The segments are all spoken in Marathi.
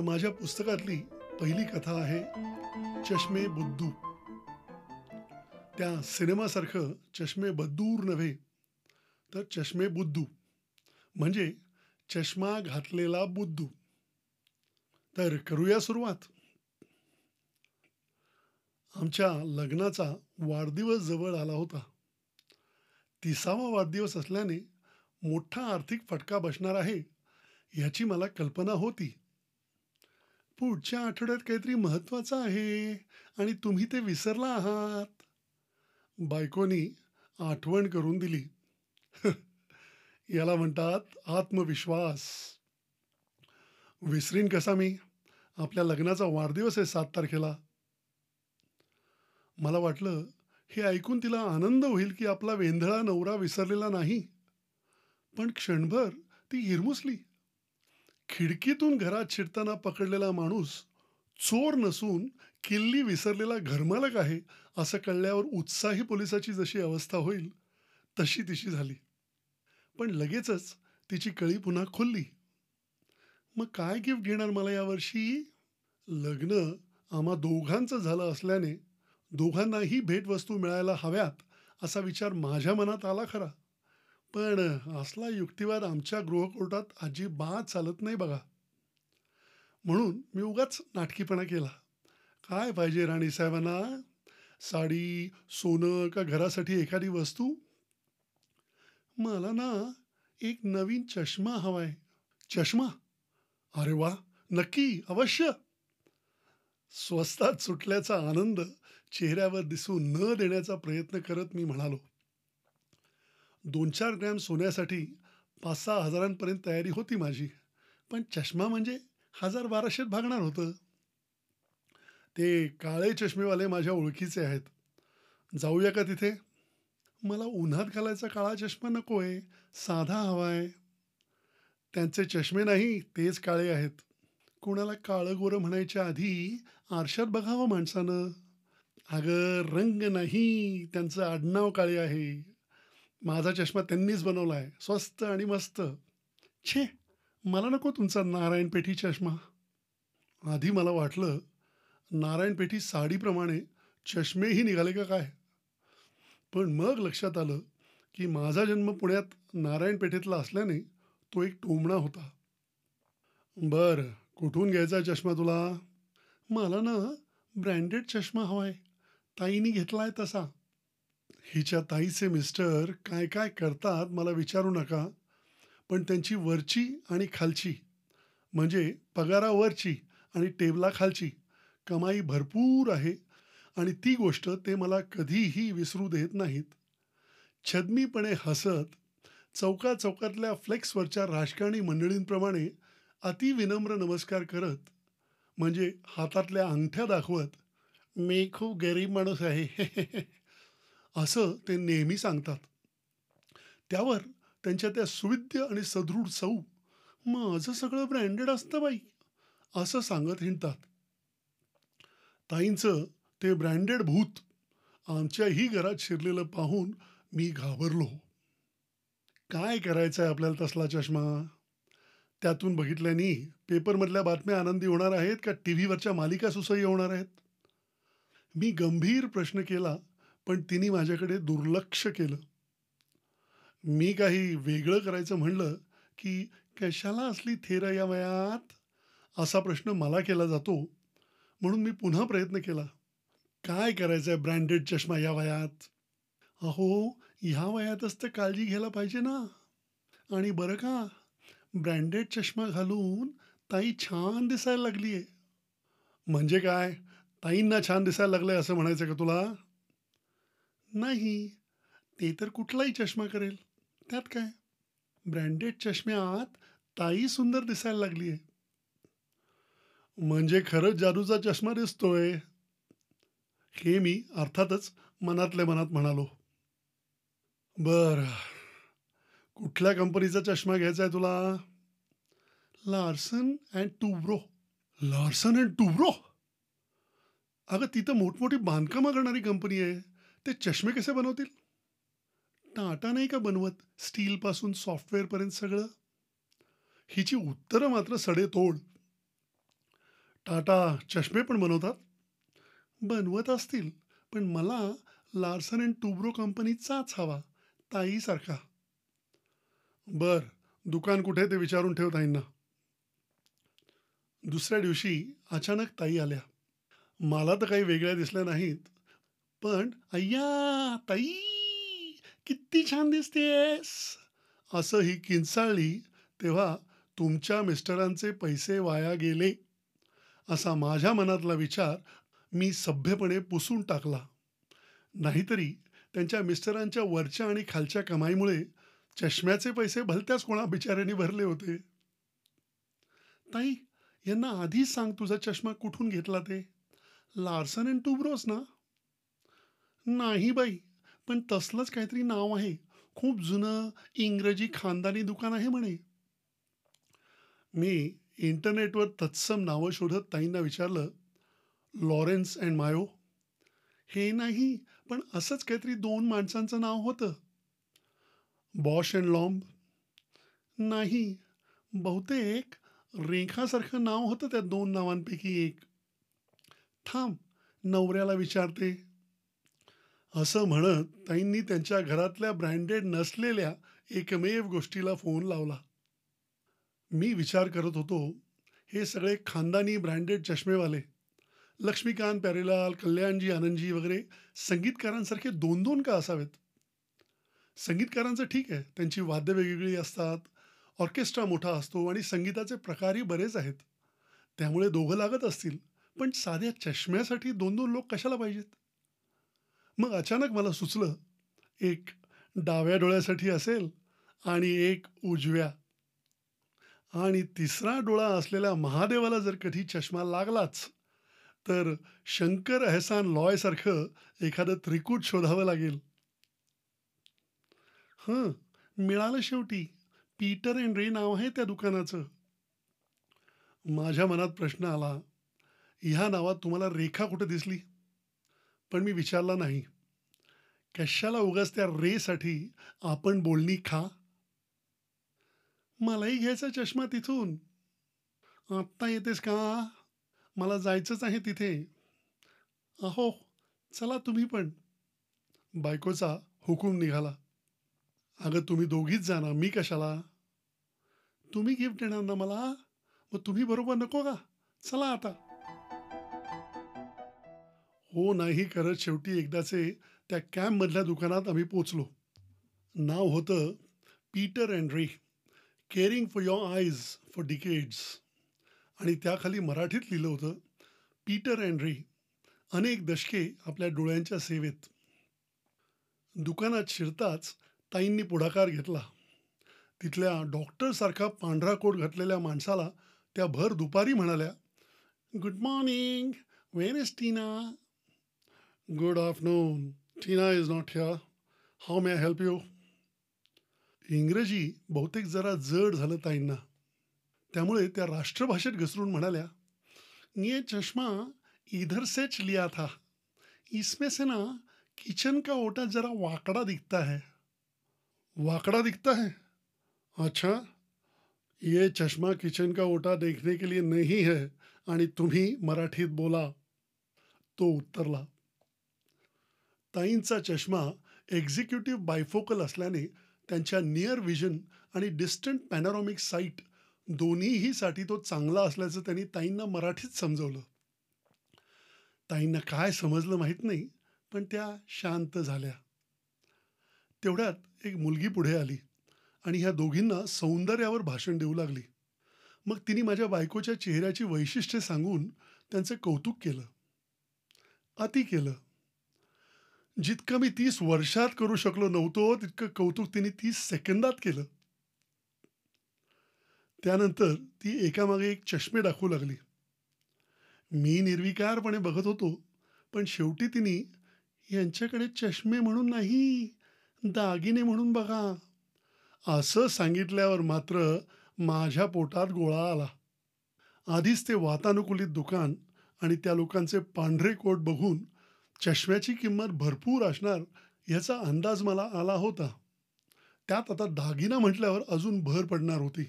तर माझ्या पुस्तकातली पहिली कथा आहे चष्मे बुद्धू त्या सिनेमासारखं चष्मे बद्दूर नव्हे तर चष्मे बुद्धू. म्हणजे चष्मा घातलेला बुद्धू. तर करूया सुरुवात. आमच्या लग्नाचा वाढदिवस जवळ आला होता. तिसावा वाढदिवस असल्याने मोठा आर्थिक फटका बसणार आहे याची मला कल्पना होती. पुढच्या आठवड्यात काहीतरी महत्वाचं आहे आणि तुम्ही ते विसरला आहात. बायकोनी आठवण करून दिली. याला म्हणतात आत्मविश्वास. विसरीन कसा मी? आपल्या लग्नाचा वाढदिवस आहे सात तारखेला. मला वाटलं हे ऐकून तिला आनंद होईल की आपला वेंधळा नवरा विसरलेला नाही. पण क्षणभर ती हिरमुसली. खिडकीतून घरात शिरताना पकडलेला माणूस चोर नसून किल्ली विसरलेला घरमालक आहे असं कळल्यावर उत्साही पोलिसाची जशी अवस्था होईल तशी तिशी झाली. पण लगेचच तिची कळी पुन्हा खुलली. मग काय गिफ्ट घेणार मला यावर्षी? लग्न आम्हा दोघांचं झालं असल्याने दोघांनाही भेटवस्तू मिळायला हव्यात असा विचार माझ्या मनात आला खरा. पण असला युक्तिवाद आमच्या गृहकोर्टात अजिबात चालत नाही बघा. म्हणून मी उगाच नाटकीपणा केला. काय पाहिजे राणी साहेबांना? साडी सोनं का घरासाठी एखादी वस्तू? मला ना एक नवीन चष्मा हवाय. चष्मा? अरे वा नक्की अवश्य. स्वस्तात सुटल्याचा आनंद चेहऱ्यावर दिसू न देण्याचा प्रयत्न करत मी म्हणालो. दोन चार ग्रॅम सोन्यासाठी पाच सहा हजारांपर्यंत तयारी होती माझी. पण चष्मा म्हणजे हजार बाराशेत भागणार होतं. ते काळे चष्मेवाले माझ्या ओळखीचे आहेत. जाऊया का तिथे? मला उन्हात घालायचा काळा चष्मा नको आहे साधा हवा आहे त्यांचे चष्मे नाही तेच काळे आहेत. कोणाला काळं गोरं म्हणायच्या आधी आरशात बघावं माणसानं. अगं रंग नाही त्यांचं आडनाव काळे आहे. माझा चष्मा त्यांनीच बनवला आहे. स्वस्त आणि मस्त. छे मला नको तुमचा नारायणपेठी चष्मा. आधी मला वाटलं नारायणपेठी साडीप्रमाणे चष्मेही निघाले का काय? पण मग लक्षात आलं की माझा जन्म पुण्यात नारायणपेठेतला असल्याने तो एक टोमणा होता. बर कुठून घ्यायचा चष्मा तुला? मला ना ब्रँडेड चष्मा हवाय. ताईनी आहे तसा. हिच्या ताईचे मिस्टर काय काय करतात मला विचारू नका पण त्यांची वरची आणि खालची म्हणजे पगारावरची आणि टेबलाखालची कमाई भरपूर आहे आणि ती गोष्ट ते मला कधीही विसरू देत नाहीत. छदमीपणे हसत चौका चौकातल्या फ्लेक्सवरच्या राजकारणी मंडळींप्रमाणे अतिविनम्र नमस्कार करत म्हणजे हातातल्या अंगठ्या दाखवत मी खूप गरीब माणूस आहे. असं ते नेहमी सांगतात. त्यावर त्यांच्या त्या सुविद्य आणि सदृढ सौ माझं सगळं ब्रँडेड असतं बाई असं सांगत हिंडतात. ताईंचं ते ब्रँडेड भूत आमच्याही घरात शिरलेलं पाहून मी घाबरलो. काय करायचं आहे आपल्याला तसला चष्मा? त्यातून बघितल्याने पेपरमधल्या बातम्या आनंदी होणार आहेत का? टी व्हीवरच्या मालिका सुसह्य होणार आहेत? मी गंभीर प्रश्न केला पण तिने माझ्याकडे दुर्लक्ष केलं. मी काही वेगळं करायचं म्हणलं की कशाला असली थेर या वयात? असा प्रश्न मला केला जातो. म्हणून मी पुन्हा प्रयत्न केला. काय करायचं आहे ब्रँडेड चष्मा या वयात? अहो ह्या वयातच तर काळजी घ्यायला पाहिजे ना. आणि बरं का ब्रँडेड चष्मा घालून ताई छान दिसायला लागली आहे म्हणजे काय? ताईंना छान दिसायला लागलंय असं म्हणायचं का तुला? नाही ते तर कुठलाही चष्मा करेल. त्यात काय? ब्रँडेड चष्म्यात ताई सुंदर दिसायला लागली आहे म्हणजे खरंच जादूचा चष्मा दिसतोय. हे मी अर्थातच मनातल्या मनात म्हणालो. बर. कुठल्या कंपनीचा चष्मा घ्यायचा आहे तुला? Larsen and Toubro. Larsen and Toubro? अगं तिथं मोठमोठी बांधकामं करणारी कंपनी आहे. ते चष्मे कसे बनवतील? टाटा नाही का बनवत स्टीलपासून सॉफ्टवेअरपर्यंत सगळं? हिची उत्तरं मात्र सडेतोड टाटा चष्मे पण बनवतात? बनवत असतील पण मला लार्सन अँड टुब्रो कंपनीचाच हवा ताईसारखा. बर दुकान कुठे ते विचारून ठेव ताईंना. दुसऱ्या दिवशी अचानक ताई आल्या. मला तर काही वेगळ्या दिसल्या नाहीत. पण अय्या ताई किती छान दिसतेस असं ही किंचाळली तेव्हा तुमच्या मिस्टरांचे पैसे वाया गेले. असा माझ्या मनातला विचार मी सभ्यपणे पुसून टाकला. नाहीतरी त्यांच्या मिस्टरांच्या वरच्या आणि खालच्या कमाईमुळे चष्म्याचे पैसे भलत्याच कोणा बिचाऱ्यांनी भरले होते. ताई यांना आधीच सांग तुझा चष्मा कुठून घेतला ते. लार्सन अँड टुब्रोस ना? नाही बाई पण तसलंच काहीतरी नाव आहे. खूप जुनं इंग्रजी खानदानी दुकान आहे म्हणे. मी इंटरनेटवर तत्सम नावं शोधत ताईंना विचारलं लॉरेन्स अँड मायो? हे नाही पण असंच काहीतरी दोन माणसांचं नाव होतं. Bausch and Lomb? नाही बहुतेक रेखासारखं नाव होतं त्या दोन नावांपैकी एक. थांब नवऱ्याला विचारते. असं म्हणत ताईंनी त्यांच्या घरातल्या ब्रँडेड नसलेल्या एकमेव गोष्टीला फोन लावला. मी विचार करत होतो हे सगळे खानदानी ब्रँडेड चष्मेवाले लक्ष्मीकांत प्यारेलाल कल्याणजी आनंदजी वगैरे संगीतकारांसारखे दोन दोन का असावेत? संगीतकारांचं ठीक आहे त्यांची वाद्य वेगवेगळी असतात ऑर्केस्ट्रा मोठा असतो आणि संगीताचे प्रकारही बरेच आहेत. त्यामुळे दोघं लागत असतील पण साध्या चष्म्यासाठी दोन दोन लोक कशाला पाहिजेत? मग अचानक मला सुचलं एक डाव्या डोळ्यासाठी असेल आणि एक उजव्या. आणि तिसरा डोळा असलेल्या महादेवाला जर कधी चष्मा लागलाच तर शंकर अहसान लॉयसारखं एखादं त्रिकूट शोधावं लागेल. हं मिळालं शेवटी. पीटर अँड रे नाव आहे त्या दुकानाचं. माझ्या मनात प्रश्न आला ह्या नावात तुम्हाला रेखा कुठं दिसली? पण मी विचारला नाही. कशाला उगाच त्या रेसाठी आपण बोलणी खा? मलाही घ्यायचा चष्मा तिथून. आत्ता येतेस का? मला जायचंच आहे तिथे. अहो चला तुम्ही पण. बायकोचा हुकूम निघाला. अगं तुम्ही दोघीच जाणार मी कशाला? तुम्ही गिफ्ट देणार ना मला? मग तुम्ही बरोबर नको का? चला आता. हो नाही करत. शेवटी एकदाचे त्या कॅम्पमधल्या दुकानात आम्ही पोचलो नाव होतं Peter and Ray caring for your eyes for decades. आणि त्याखाली मराठीत लिहिलं होतं पीटर अँड रे अनेक दशके आपल्या डोळ्यांच्या सेवेत. दुकानात शिरताच ताईंनी पुढाकार घेतला. तिथल्या डॉक्टरसारखा पांढरा कोट घातलेल्या माणसाला त्या भर दुपारी म्हणाल्या good morning when is Tina? Good afternoon Tina is not here how may I help you इंग्रजी बहुतेक जरा जड झालं ताईंना. त्यामुळे त्या राष्ट्रभाषेत घसरून म्हणाल्या ये चष्मा इधर सेच लिया था. इसमें से ना किचन का ओटा जरा वाकड़ा दिखता है. वाकड़ा दिखता है? अच्छा ये चष्मा किचन का ओटा देखने के लिए नहीं है. आणि तुम्ही मराठीत बोला. तो उत्तरला ताईंचा चष्मा एक्झिक्युटिव्ह बायफोकल असल्याने त्यांच्या नियर विजन आणि डिस्टंट पॅनारॉमिक साईट दोन्हीहीसाठी तो चांगला असल्याचं त्यांनी ताईंना मराठीत समजवलं. ताईंना काय समजलं माहीत नाही पण त्या शांत झाल्या. तेवढ्यात एक मुलगी पुढे आली आणि ह्या दोघींना सौंदर्यावर भाषण देऊ लागली. मग तिने माझ्या बायकोच्या चेहऱ्याची वैशिष्ट्ये सांगून त्यांचं कौतुक केलं. अति केलं. जितकं मी तीस वर्षात करू शकलो नव्हतो तितकं कौतुक तिने तीस सेकंदात केलं. त्यानंतर ती एकामागे एक चष्मे दाखवू लागली. मी निर्विकारपणे बघत होतो पण शेवटी तिने यांच्याकडे चष्मे म्हणून नाही दागिने म्हणून बघा. असं सांगितल्यावर मात्र माझ्या पोटात गोळा आला. आधीच ते वातानुकूलित दुकान आणि त्या लोकांचे पांढरे कोट बघून चष्म्याची किंमत भरपूर असणार याचा अंदाज मला आला होता. त्यात आता दागिना म्हटल्यावर अजून भर पडणार होती.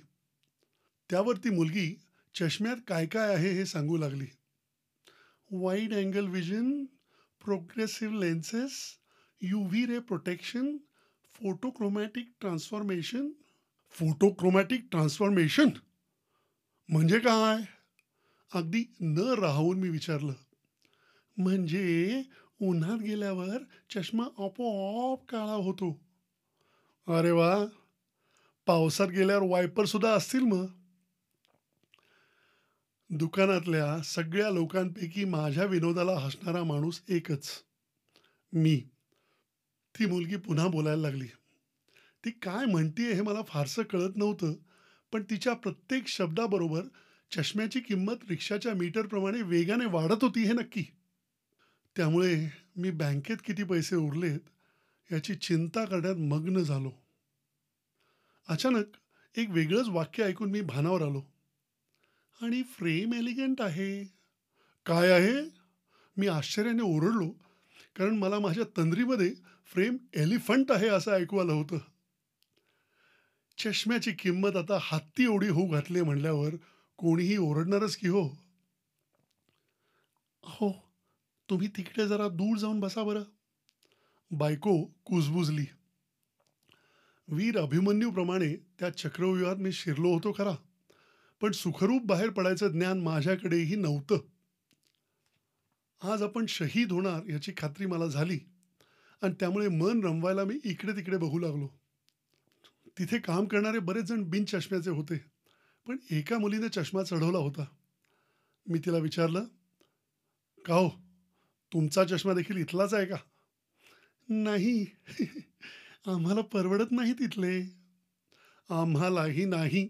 त्यावर ती मुलगी चष्म्यात काय काय आहे हे सांगू लागली. Wide angle vision progressive lenses U V ray protection photochromatic transformation photochromatic transformation म्हणजे काय? अगदी न राहून मी विचारलं. म्हणजे उन्हात गेल्यावर चष्मा आपोआप काळा होतो. अरे वा! पावसात गेल्यावर वायपर सुद्धा असतील मग. दुकानातल्या सगळ्या लोकांपैकी माझ्या विनोदाला हसणारा माणूस एकच. मी. ती मुलगी पुन्हा बोलायला लागली. ती काय म्हणतीये हे मला फारसं कळत नव्हतं पण तिच्या प्रत्येक शब्दाबरोबर चष्म्याची किंमत रिक्षाच्या मीटरप्रमाणे वेगाने वाढत होती हे नक्की. त्यामुळे मी बँकेत किती पैसे उरलेत याची चिंता करण्यात मग्न झालो. अचानक एक वेगळंच वाक्य ऐकून मी भानावर आलो. आणि फ्रेम एलिगंट आहे. काय आहे? मी आश्चर्याने ओरडलो कारण मला माझ्या तंद्रीमध्ये फ्रेम एलिफंट आहे असं ऐकू आलं होतं. चष्म्याची किंमत आता हत्ती एवढी होऊ घातली म्हणल्यावर कोणीही ओरडणारच की हो हो? तुम्ही तिकडे जरा दूर जाऊन बसा बरं. बायको कुजबुजली. वीर अभिमन्यूप्रमाणे त्या चक्रव्यूहात मी शिरलो होतो खरा. पण सुखरूप बाहेर पडायचं ज्ञान माझ्याकडेही नव्हतं. आज आपण शहीद होणार याची खात्री मला झाली. आणि त्यामुळे मन रमवायला मी इकडे तिकडे बघू लागलो. तिथे काम करणारे बरेच जण बिन चष्म्याचे होते. पण एका मुलीने चष्मा चढवला होता. मी तिला विचारलं का हो तुमचा चष्मा देखील इथलाच आहे का? नाही. आम्हाला परवडत नाही तिथले. आम्हालाही नाही.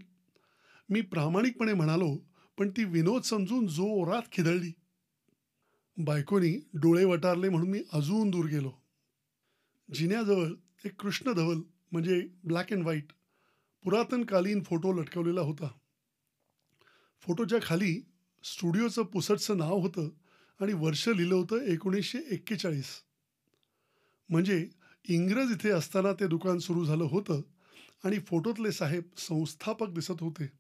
मी प्रामाणिकपणे म्हणालो पण ती विनोद समजून जोरात खिदळली. बायकोनी डोळे वटारले म्हणून मी अजून दूर गेलो. जिन्याजवळ एक कृष्ण धवल म्हणजे ब्लॅक अँड व्हाईट पुरातनकालीन फोटो लटकवलेला होता. फोटोच्या खाली स्टुडिओचं पुसटचं नाव होतं आणि वर्ष लिहिलं होतं एकोणीसशे एक्केचाळीस. म्हणजे इंग्रज इथे असताना ते दुकान सुरू झालं होतं आणि फोटोतले साहेब संस्थापक दिसत होते.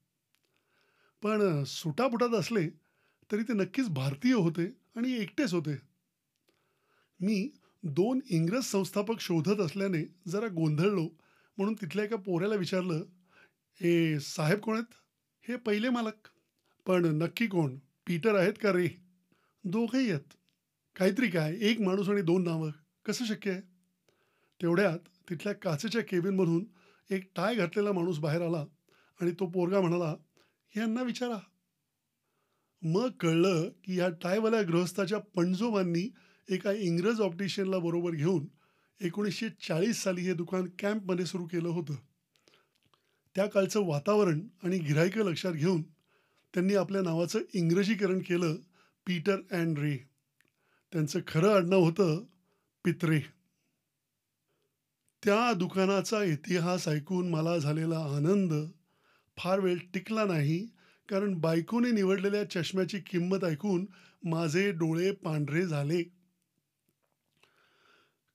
पण सुटापुटात असले तरी ते नक्कीच भारतीय होते आणि एकटेच होते. मी दोन इंग्रज संस्थापक शोधत असल्याने जरा गोंधळलो म्हणून तिथल्या एका पोऱ्याला विचारलं हे साहेब कोण आहेत? हे पहिले मालक. पण नक्की कोण? पीटर आहेत का रे? दोघंही आहेत. काहीतरी काय एक माणूस आणि दोन नावं. कसं शक्य आहे? तेवढ्यात तिथल्या काचेच्या केबिनमधून एक टाय घातलेला माणूस बाहेर आला आणि तो पोरगा म्हणाला यांना विचारा. मग कळलं की या टायवाल्या गृहस्थाच्या पणजोबांनी एका इंग्रज ऑप्टिशियनला बरोबर घेऊन एकोणीसशे चाळीस साली हे दुकान कॅम्पमध्ये सुरू केलं होतं. त्या काळचं वातावरण आणि गिरायकं लक्षात घेऊन त्यांनी आपल्या नावाचं इंग्रजीकरण केलं पीटर अँड रे. त्यांचं खरं आडनाव होतं पित्रे. त्या दुकानाचा इतिहास ऐकून मला झालेला आनंद फार वेळ टिकला नाही कारण बायकोने निवडलेल्या चष्म्याची किंमत ऐकून माझे डोळे पांढरे झाले.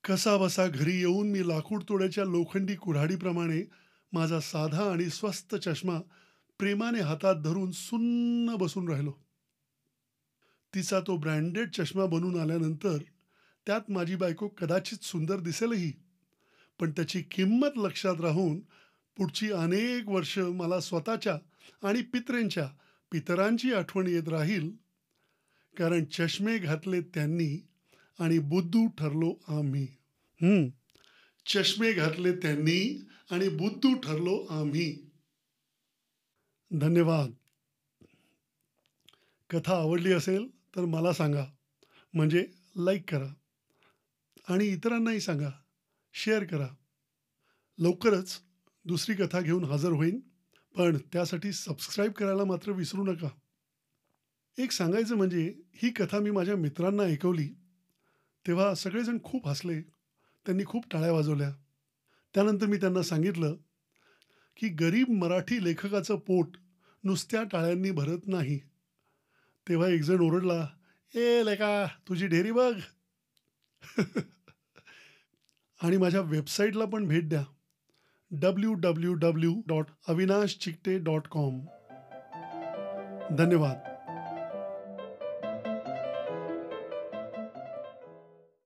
कसा बसा घरी येऊन मी लाकूड तोड्याच्या लोखंडी कुऱ्हाडीप्रमाणे माझा साधा आणि स्वस्त चष्मा प्रेमाने हातात धरून सुन्न बसून राहिलो. तिचा तो ब्रँडेड चष्मा बनून आल्यानंतर त्यात माझी बायको कदाचित सुंदर दिसेलही. पण त्याची किंमत लक्षात राहून पुढची अनेक वर्ष मला स्वतःच्या आणि पित्रेंच्या पितरांची आठवण येत राहील. कारण चष्मे घातले त्यांनी आणि बुद्धू ठरलो आम्ही. चष्मे घातले त्यांनी आणि बुद्धू ठरलो आम्ही. धन्यवाद. कथा आवडली असेल? तर मला सांगा. म्हणजे लाईक करा. आणि इतरांनाही सांगा. शेअर करा. लवकरच दुसरी कथा घेऊन हजर होईन. पण त्यासाठी सबस्क्राईब करायला मात्र विसरू नका. एक सांगायचं म्हणजे ही कथा मी माझ्या मित्रांना ऐकवली. तेव्हा सगळेजण खूप हसले. त्यांनी खूप टाळ्या वाजवल्या. त्यानंतर मी त्यांना सांगितलं की गरीब मराठी लेखकाचं पोट नुसत्या टाळ्यांनी भरत नाही. तेव्हा एकजण ओरडला ए लेका तुझी ढेरी बघ. आणि माझ्या वेबसाईटला पण भेट द्या. W W W dot Avinash Chikte dot com धन्यवाद.